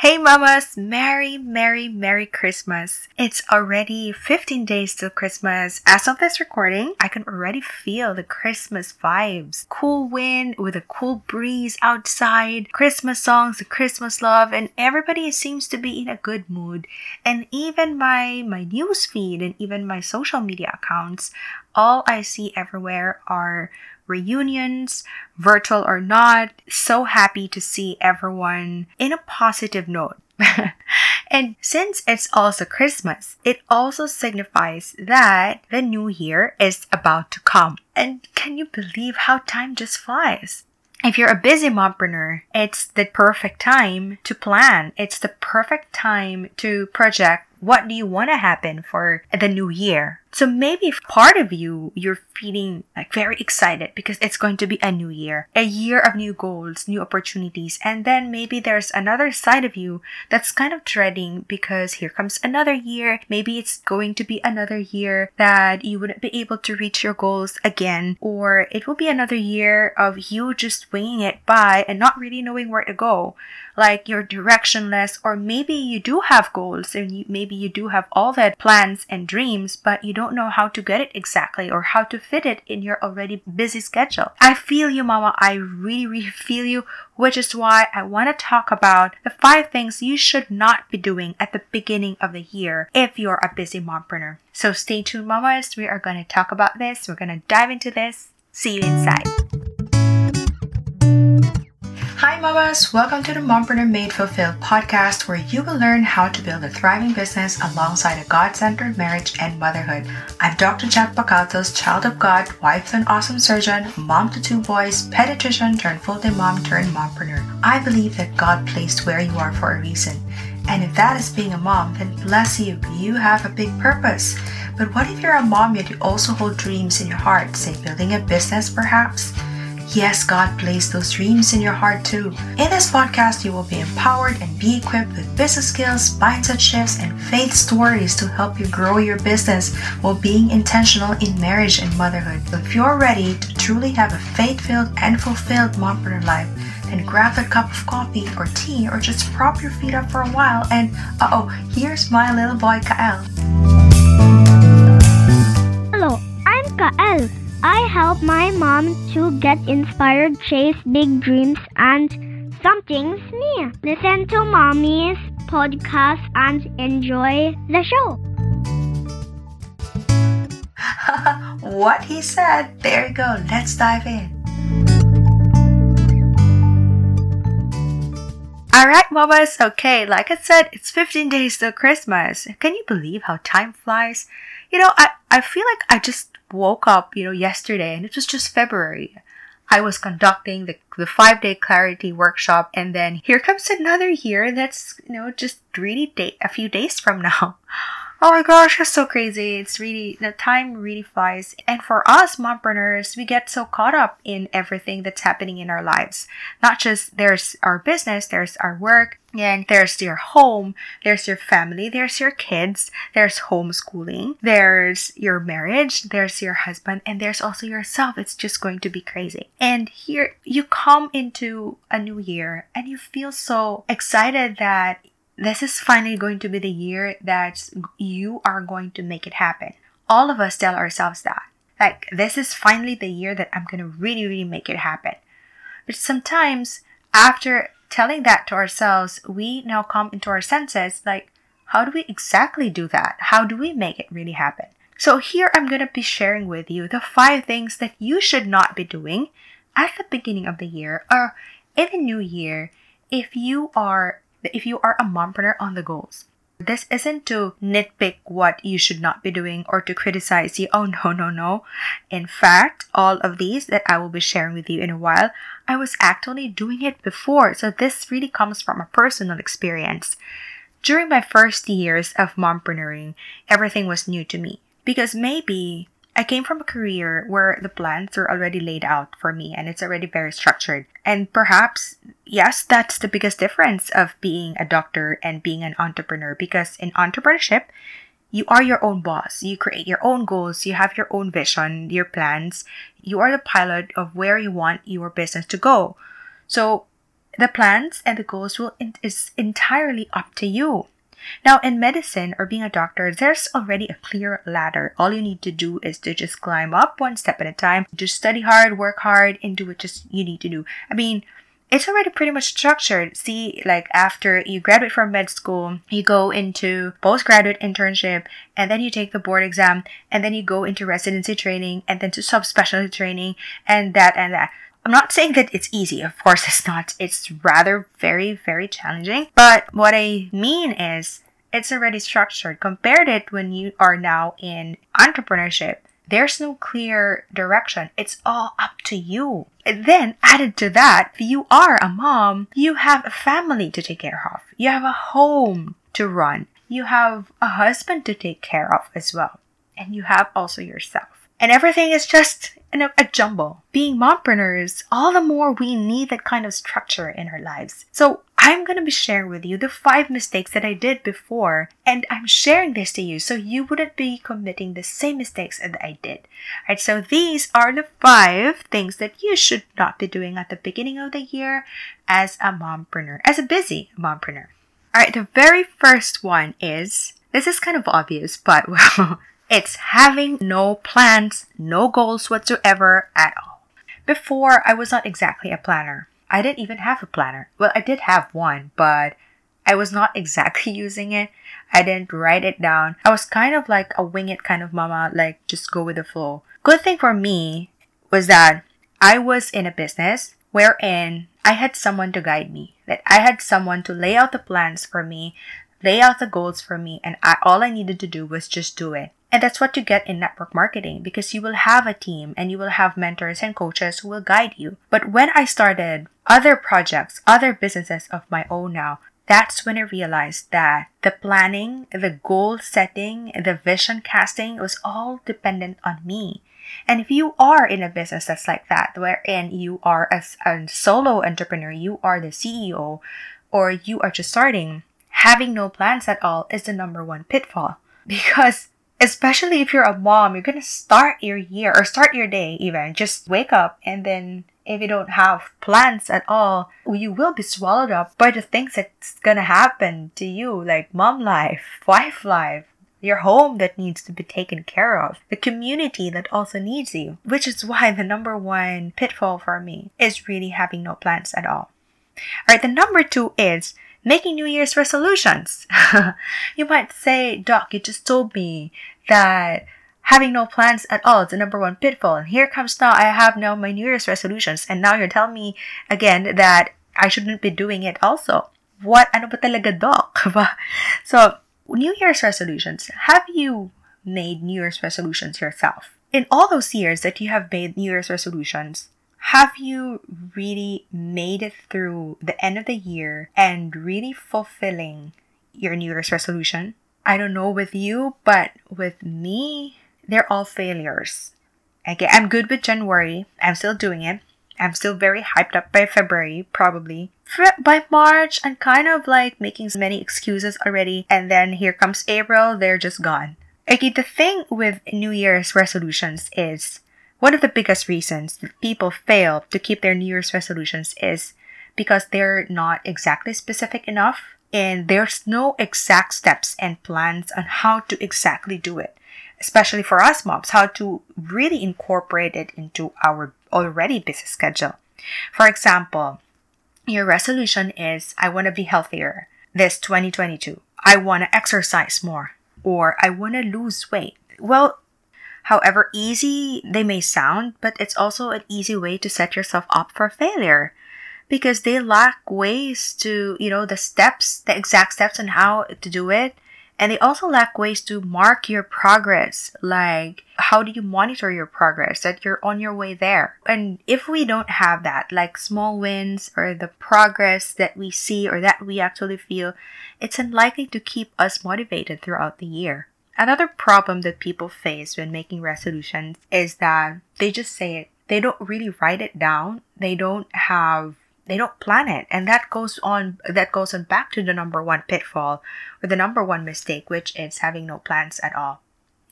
Hey mamas, Merry, Merry, Merry Christmas. It's already 15 days till Christmas. As of this recording, I can already feel the Christmas vibes. Cool wind with a cool breeze outside, Christmas songs, the Christmas love, and everybody seems to be in a good mood. And even my, my news feed and even my social media accounts, all I see everywhere are reunions, virtual or not. So happy to see everyone in a positive note. and since it's also Christmas, it also signifies that the new year is about to come. And can you believe how time just flies? If you're a busy mompreneur, it's the perfect time to plan. It's the perfect time to project what do you want to happen for the new year? So maybe if part of you, you're feeling like very excited because it's going to be a new year, a year of new goals, new opportunities. And then maybe there's another side of you that's kind of dreading because here comes another year. Maybe it's going to be another year that you wouldn't be able to reach your goals again, or it will be another year of you just winging it by and not really knowing where to go like you're directionless or maybe you do have goals and you, maybe you do have all that plans and dreams but you don't know how to get it exactly or how to fit it in your already busy schedule. I feel you mama. I really really feel you which is why i want to talk about the five things you should not be doing at the beginning of the year if you're a busy mompreneur. So stay tuned mamas. We are going to talk about this. We're going to dive into this. See you inside Hi, mamas! Welcome to the Mompreneur Made Fulfilled podcast, where you will learn how to build a thriving business alongside a God centered marriage and motherhood. I'm Dr. Jet Bacaltos, child of God, wife to an awesome surgeon, mom to two boys, pediatrician turned full time mom turned mompreneur. I believe that God placed where you are for a reason. And if that is being a mom, then bless you, you have a big purpose. But what if you're a mom yet you also hold dreams in your heart, say building a business perhaps? Yes, God placed those dreams in your heart too. In this podcast, you will be empowered and be equipped with business skills, mindset shifts, and faith stories to help you grow your business while being intentional in marriage and motherhood. If you're ready to truly have a faith filled and fulfilled mompreneur life, then grab a cup of coffee or tea or just prop your feet up for a while and uh oh, here's my little boy Kael. Hello, I'm Kael. I help my mom to get inspired, chase big dreams, and something's new. Listen to mommy's podcast and enjoy the show. what he said. There you go. Let's dive in. Alright, mamas. Okay, like I said, it's 15 days till Christmas. Can you believe how time flies? You know, I, I feel like I just woke up, you know, yesterday and it was just February. I was conducting the, the five day clarity workshop and then here comes another year that's, you know, just really day, a few days from now. Oh my gosh, it's so crazy. It's really, the time really flies. And for us mompreneurs, we get so caught up in everything that's happening in our lives. Not just there's our business, there's our work, and there's your home, there's your family, there's your kids, there's homeschooling, there's your marriage, there's your husband, and there's also yourself. It's just going to be crazy. And here you come into a new year and you feel so excited that this is finally going to be the year that you are going to make it happen. All of us tell ourselves that. Like, this is finally the year that I'm going to really, really make it happen. But sometimes, after telling that to ourselves, we now come into our senses like, how do we exactly do that? How do we make it really happen? So, here I'm going to be sharing with you the five things that you should not be doing at the beginning of the year or in the new year if you are if you are a mompreneur on the goals. This isn't to nitpick what you should not be doing or to criticize you. Oh, no, no, no. In fact, all of these that I will be sharing with you in a while, I was actually doing it before. So this really comes from a personal experience. During my first years of mompreneuring, everything was new to me because maybe I came from a career where the plans are already laid out for me and it's already very structured. And perhaps, yes, that's the biggest difference of being a doctor and being an entrepreneur because in entrepreneurship, you are your own boss. You create your own goals. You have your own vision, your plans. You are the pilot of where you want your business to go. So the plans and the goals will is entirely up to you. Now, in medicine or being a doctor, there's already a clear ladder. All you need to do is to just climb up one step at a time. Just study hard, work hard, and do what just you need to do. I mean, it's already pretty much structured. See, like after you graduate from med school, you go into postgraduate internship, and then you take the board exam, and then you go into residency training, and then to subspecialty training, and that and that. I'm not saying that it's easy. Of course, it's not. It's rather very, very challenging. But what I mean is, it's already structured. Compared it when you are now in entrepreneurship there's no clear direction. It's all up to you. And then, added to that, you are a mom, you have a family to take care of. You have a home to run. You have a husband to take care of as well. And you have also yourself. And everything is just a, a jumble. Being mompreneurs, all the more we need that kind of structure in our lives. So I'm going to be sharing with you the five mistakes that I did before, and I'm sharing this to you so you wouldn't be committing the same mistakes that I did. Alright, so these are the five things that you should not be doing at the beginning of the year as a mompreneur, as a busy mompreneur. Alright, the very first one is this is kind of obvious, but well, it's having no plans, no goals whatsoever at all. Before, I was not exactly a planner. I didn't even have a planner. Well, I did have one, but I was not exactly using it. I didn't write it down. I was kind of like a wing it kind of mama, like just go with the flow. Good thing for me was that I was in a business wherein I had someone to guide me, that I had someone to lay out the plans for me, lay out the goals for me, and I, all I needed to do was just do it. And that's what you get in network marketing because you will have a team and you will have mentors and coaches who will guide you. But when I started other projects, other businesses of my own now, that's when I realized that the planning, the goal setting, the vision casting was all dependent on me. And if you are in a business that's like that, wherein you are as a solo entrepreneur, you are the CEO, or you are just starting, having no plans at all is the number one pitfall. Because especially if you're a mom, you're gonna start your year or start your day even. Just wake up and then if you don't have plans at all, you will be swallowed up by the things that's gonna happen to you, like mom life, wife life, your home that needs to be taken care of, the community that also needs you, which is why the number one pitfall for me is really having no plans at all. Alright, the number two is making New Year's resolutions. you might say, Doc, you just told me that having no plans at all is the number one pitfall. And here comes now, I have now my New Year's resolutions. And now you're telling me again that I shouldn't be doing it also. What? Ano ba talaga, Doc? so, New Year's resolutions. Have you made New Year's resolutions yourself? In all those years that you have made New Year's resolutions, have you really made it through the end of the year and really fulfilling your New Year's resolution? I don't know with you, but with me, they're all failures. Okay, I'm good with January. I'm still doing it. I'm still very hyped up by February, probably. By March, I'm kind of like making many excuses already, and then here comes April, they're just gone. Okay, the thing with New Year's resolutions is one of the biggest reasons that people fail to keep their New Year's resolutions is because they're not exactly specific enough and there's no exact steps and plans on how to exactly do it. Especially for us moms, how to really incorporate it into our already busy schedule. For example, your resolution is I want to be healthier this 2022. I want to exercise more or I want to lose weight. Well, However easy they may sound, but it's also an easy way to set yourself up for failure because they lack ways to, you know, the steps, the exact steps on how to do it. And they also lack ways to mark your progress. Like, how do you monitor your progress that you're on your way there? And if we don't have that, like small wins or the progress that we see or that we actually feel, it's unlikely to keep us motivated throughout the year. Another problem that people face when making resolutions is that they just say it. They don't really write it down. They don't have they don't plan it and that goes on that goes on back to the number one pitfall or the number one mistake which is having no plans at all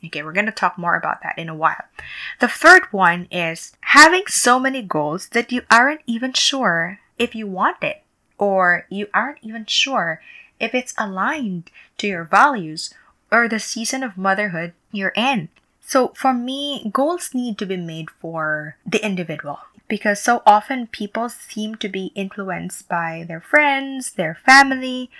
okay we're going to talk more about that in a while the third one is having so many goals that you aren't even sure if you want it or you aren't even sure if it's aligned to your values or the season of motherhood you're in. So for me, goals need to be made for the individual because so often people seem to be influenced by their friends, their family,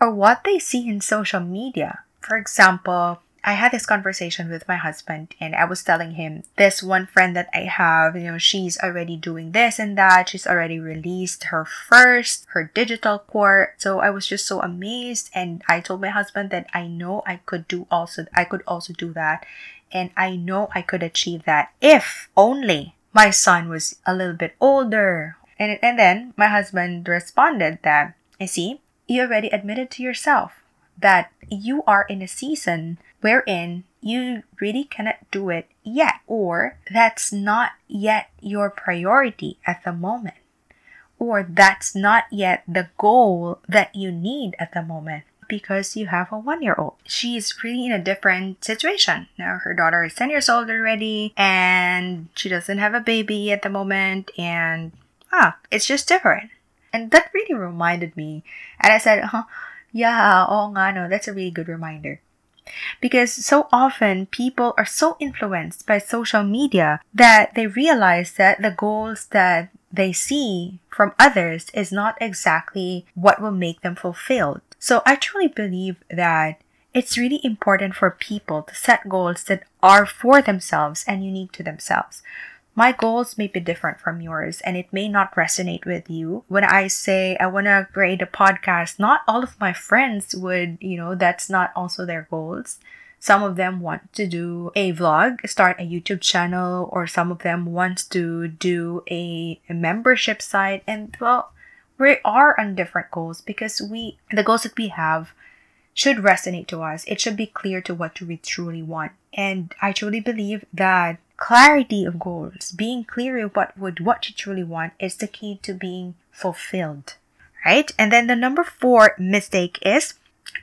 or what they see in social media. For example, I had this conversation with my husband and I was telling him this one friend that I have, you know, she's already doing this and that. She's already released her first, her digital court. So I was just so amazed and I told my husband that I know I could do also, I could also do that. And I know I could achieve that if only my son was a little bit older. And, and then my husband responded that, I see, you already admitted to yourself that you are in a season wherein you really cannot do it yet, or that's not yet your priority at the moment, or that's not yet the goal that you need at the moment because you have a one year old. She's really in a different situation. Now, her daughter is 10 years old already, and she doesn't have a baby at the moment, and ah, it's just different. And that really reminded me. And I said, huh, yeah, oh nga, no, that's a really good reminder. Because so often people are so influenced by social media that they realize that the goals that they see from others is not exactly what will make them fulfilled. So I truly believe that it's really important for people to set goals that are for themselves and unique to themselves. My goals may be different from yours and it may not resonate with you. When I say I want to create a podcast, not all of my friends would, you know, that's not also their goals. Some of them want to do a vlog, start a YouTube channel, or some of them want to do a, a membership site. And well, we are on different goals because we, the goals that we have should resonate to us. It should be clear to what we truly want. And I truly believe that clarity of goals, being clear about what, would what you truly want is the key to being fulfilled. Right? And then the number four mistake is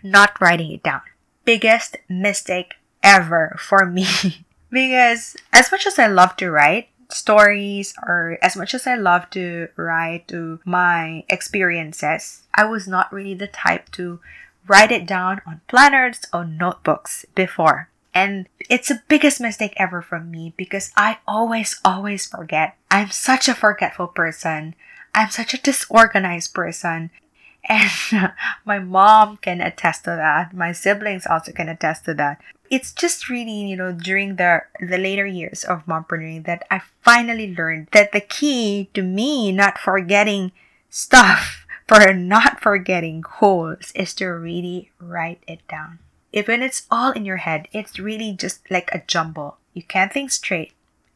not writing it down. Biggest mistake ever for me. because as much as I love to write, stories or as much as I love to write to my experiences, I was not really the type to write it down on planners or notebooks before. And it's the biggest mistake ever from me because I always, always forget. I'm such a forgetful person. I'm such a disorganized person. And my mom can attest to that. My siblings also can attest to that. It's just really, you know, during the the later years of mompreneuring that I finally learned that the key to me not forgetting stuff, for not forgetting goals, is to really write it down if when it's all in your head, it's really just like a jumble. You can't think straight.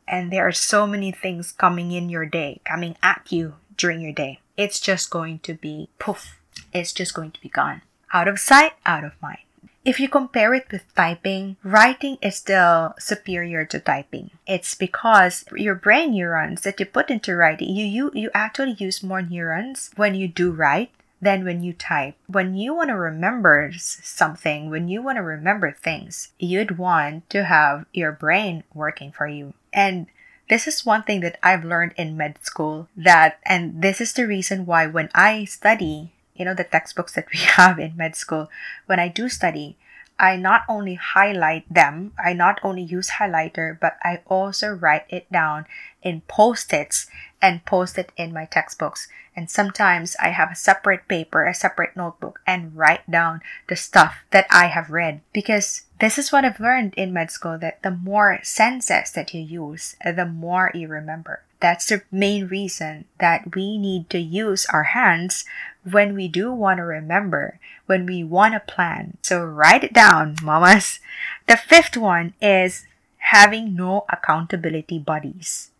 And there are so many things coming in your day, coming at you during your day. It's just going to be poof. It's just going to be gone. Out of sight, out of mind. If you compare it with typing, writing is still superior to typing. It's because your brain neurons that you put into writing, you, you, you actually use more neurons when you do write than when you type. When you want to remember something, when you want to remember things, you'd want to have your brain working for you. And this is one thing that I've learned in med school that, and this is the reason why when I study, you know, the textbooks that we have in med school, when I do study, I not only highlight them, I not only use highlighter, but I also write it down in post-its and post it in my textbooks. And sometimes I have a separate paper, a separate notebook, and write down the stuff that I have read. Because this is what I've learned in med school that the more senses that you use, the more you remember. That's the main reason that we need to use our hands when we do want to remember, when we want to plan. So write it down, mamas. The fifth one is having no accountability buddies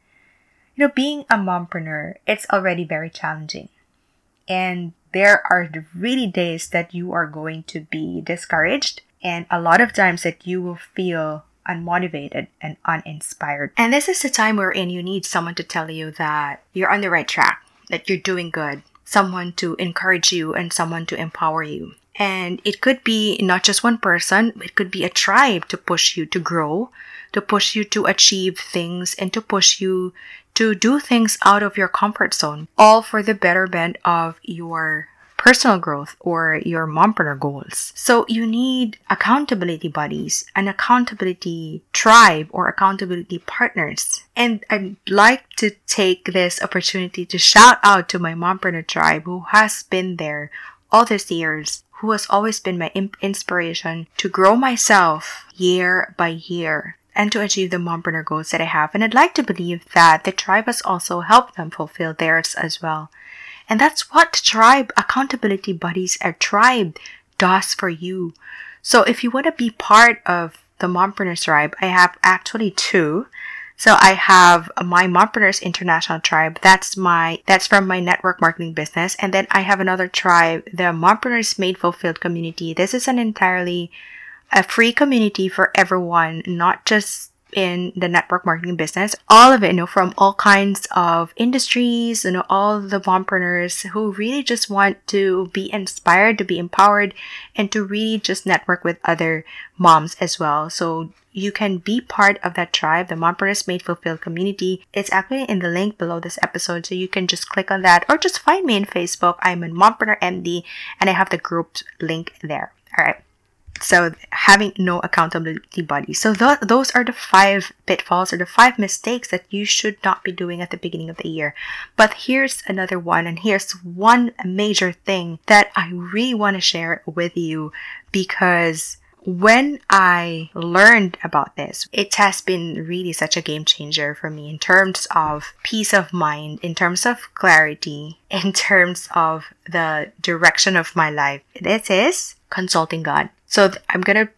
you know, being a mompreneur, it's already very challenging. And there are really days that you are going to be discouraged and a lot of times that you will feel unmotivated and uninspired. And this is the time wherein you need someone to tell you that you're on the right track, that you're doing good, someone to encourage you and someone to empower you. And it could be not just one person, it could be a tribe to push you to grow, to push you to achieve things, and to push you to do things out of your comfort zone, all for the betterment of your personal growth or your mompreneur goals. So you need accountability buddies, an accountability tribe or accountability partners. And I'd like to take this opportunity to shout out to my mompreneur tribe who has been there all these years, who has always been my inspiration to grow myself year by year and to achieve the mompreneur goals that I have. And I'd like to believe that the tribe has also helped them fulfill theirs as well. And that's what tribe accountability buddies, a tribe does for you. So if you want to be part of the Mompreneurs tribe, I have actually two. So I have my Mompreneurs International tribe. That's my that's from my network marketing business, and then I have another tribe, the Mompreneurs Made Fulfilled community. This is an entirely a free community for everyone, not just in the network marketing business. All of it, you know, from all kinds of industries, you know, all the mompreneurs who really just want to be inspired, to be empowered, and to really just network with other moms as well. So you can be part of that tribe, the Mompreneurs Made Fulfilled community. It's actually in the link below this episode, so you can just click on that or just find me in Facebook. I'm in Mompreneur MD and I have the group link there. All right. So having no accountability body. So th- those are the five pitfalls or the five mistakes that you should not be doing at the beginning of the year. But here's another one, and here's one major thing that I really want to share with you because when I learned about this, it has been really such a game changer for me in terms of peace of mind, in terms of clarity, in terms of the direction of my life. This is consulting God. So th- I'm gonna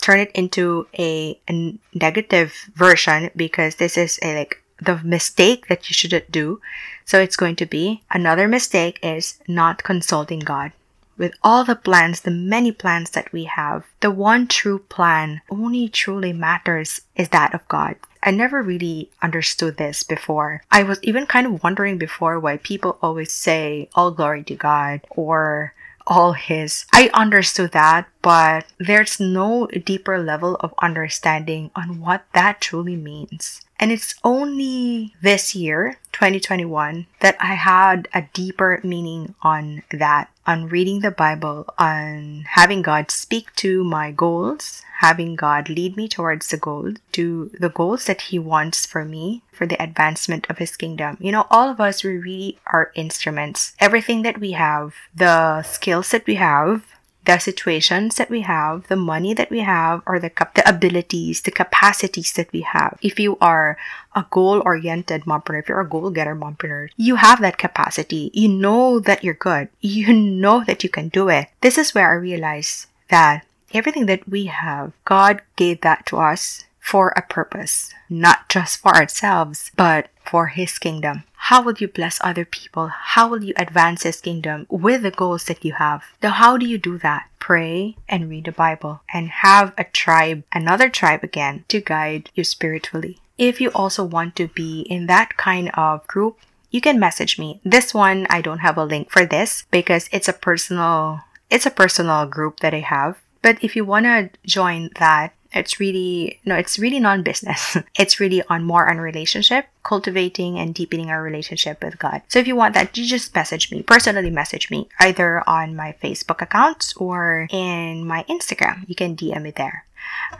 turn it into a, a negative version because this is a like the mistake that you shouldn't do. So it's going to be another mistake is not consulting God. With all the plans, the many plans that we have, the one true plan only truly matters is that of God. I never really understood this before. I was even kind of wondering before why people always say all glory to God or all his. I understood that, but there's no deeper level of understanding on what that truly means. And it's only this year, 2021, that I had a deeper meaning on that, on reading the Bible, on having God speak to my goals, having God lead me towards the goal, to the goals that He wants for me, for the advancement of His kingdom. You know, all of us, we really are instruments. Everything that we have, the skills that we have, the situations that we have, the money that we have, or the, cap- the abilities, the capacities that we have. If you are a goal-oriented mompreneur, if you're a goal-getter mompreneur, you have that capacity. You know that you're good. You know that you can do it. This is where I realize that everything that we have, God gave that to us for a purpose, not just for ourselves, but for His kingdom. How will you bless other people? How will you advance His kingdom with the goals that you have? Now, how do you do that? Pray and read the Bible and have a tribe, another tribe again, to guide you spiritually. If you also want to be in that kind of group, you can message me. This one, I don't have a link for this because it's a personal, it's a personal group that I have. But if you want to join that, it's really no it's really non-business. It's really on more on relationship cultivating and deepening our relationship with god. So if you want that you just message me personally message me either on my facebook account or in my instagram. You can dm me there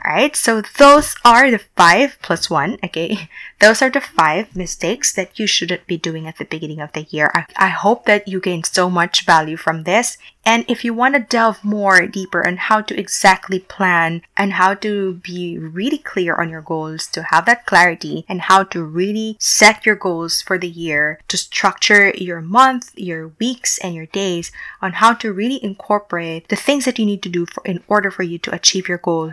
Alright, so those are the five plus one, okay? Those are the five mistakes that you shouldn't be doing at the beginning of the year. I, I hope that you gain so much value from this. And if you want to delve more deeper on how to exactly plan and how to be really clear on your goals, to have that clarity and how to really set your goals for the year, to structure your month, your weeks, and your days on how to really incorporate the things that you need to do for, in order for you to achieve your goal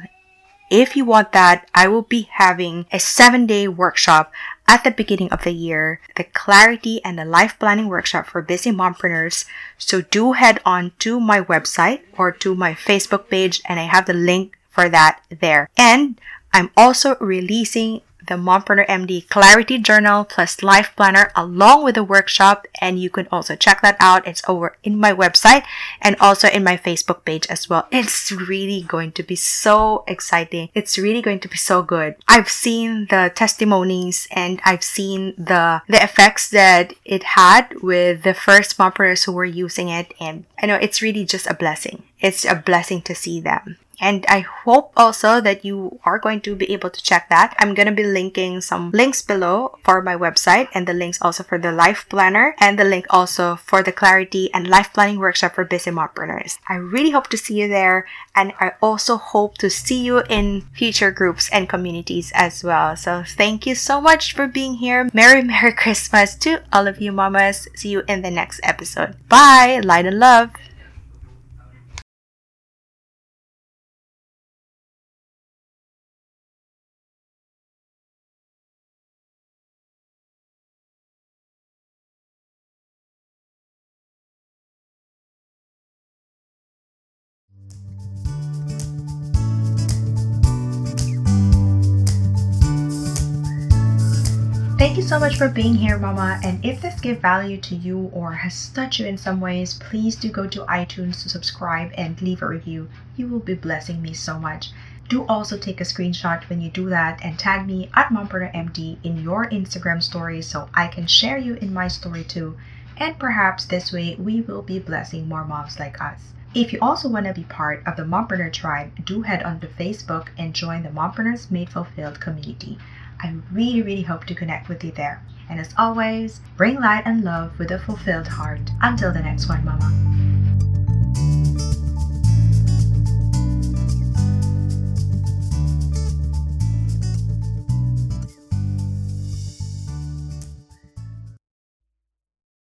if you want that, I will be having a seven day workshop at the beginning of the year, the clarity and the life planning workshop for busy mompreneurs. So do head on to my website or to my Facebook page and I have the link for that there. And I'm also releasing the Mompreneur MD Clarity Journal plus Life Planner along with the workshop. And you can also check that out. It's over in my website and also in my Facebook page as well. It's really going to be so exciting. It's really going to be so good. I've seen the testimonies and I've seen the the effects that it had with the first mompreneurs who were using it and I know it's really just a blessing. It's a blessing to see them. And I hope also that you are going to be able to check that. I'm going to be linking some links below for my website and the links also for the life planner and the link also for the clarity and life planning workshop for busy mompreneurs. I really hope to see you there. And I also hope to see you in future groups and communities as well. So thank you so much for being here. Merry, Merry Christmas to all of you mamas. See you in the next episode. Bye. Light and love. So much for being here, Mama. And if this gave value to you or has touched you in some ways, please do go to iTunes to subscribe and leave a review. You will be blessing me so much. Do also take a screenshot when you do that and tag me at MompreneurMD in your Instagram story so I can share you in my story too. And perhaps this way we will be blessing more moms like us. If you also want to be part of the Mompreneur tribe, do head on to Facebook and join the Mompreneurs Made Fulfilled community. I really, really hope to connect with you there. And as always, bring light and love with a fulfilled heart. Until the next one, Mama.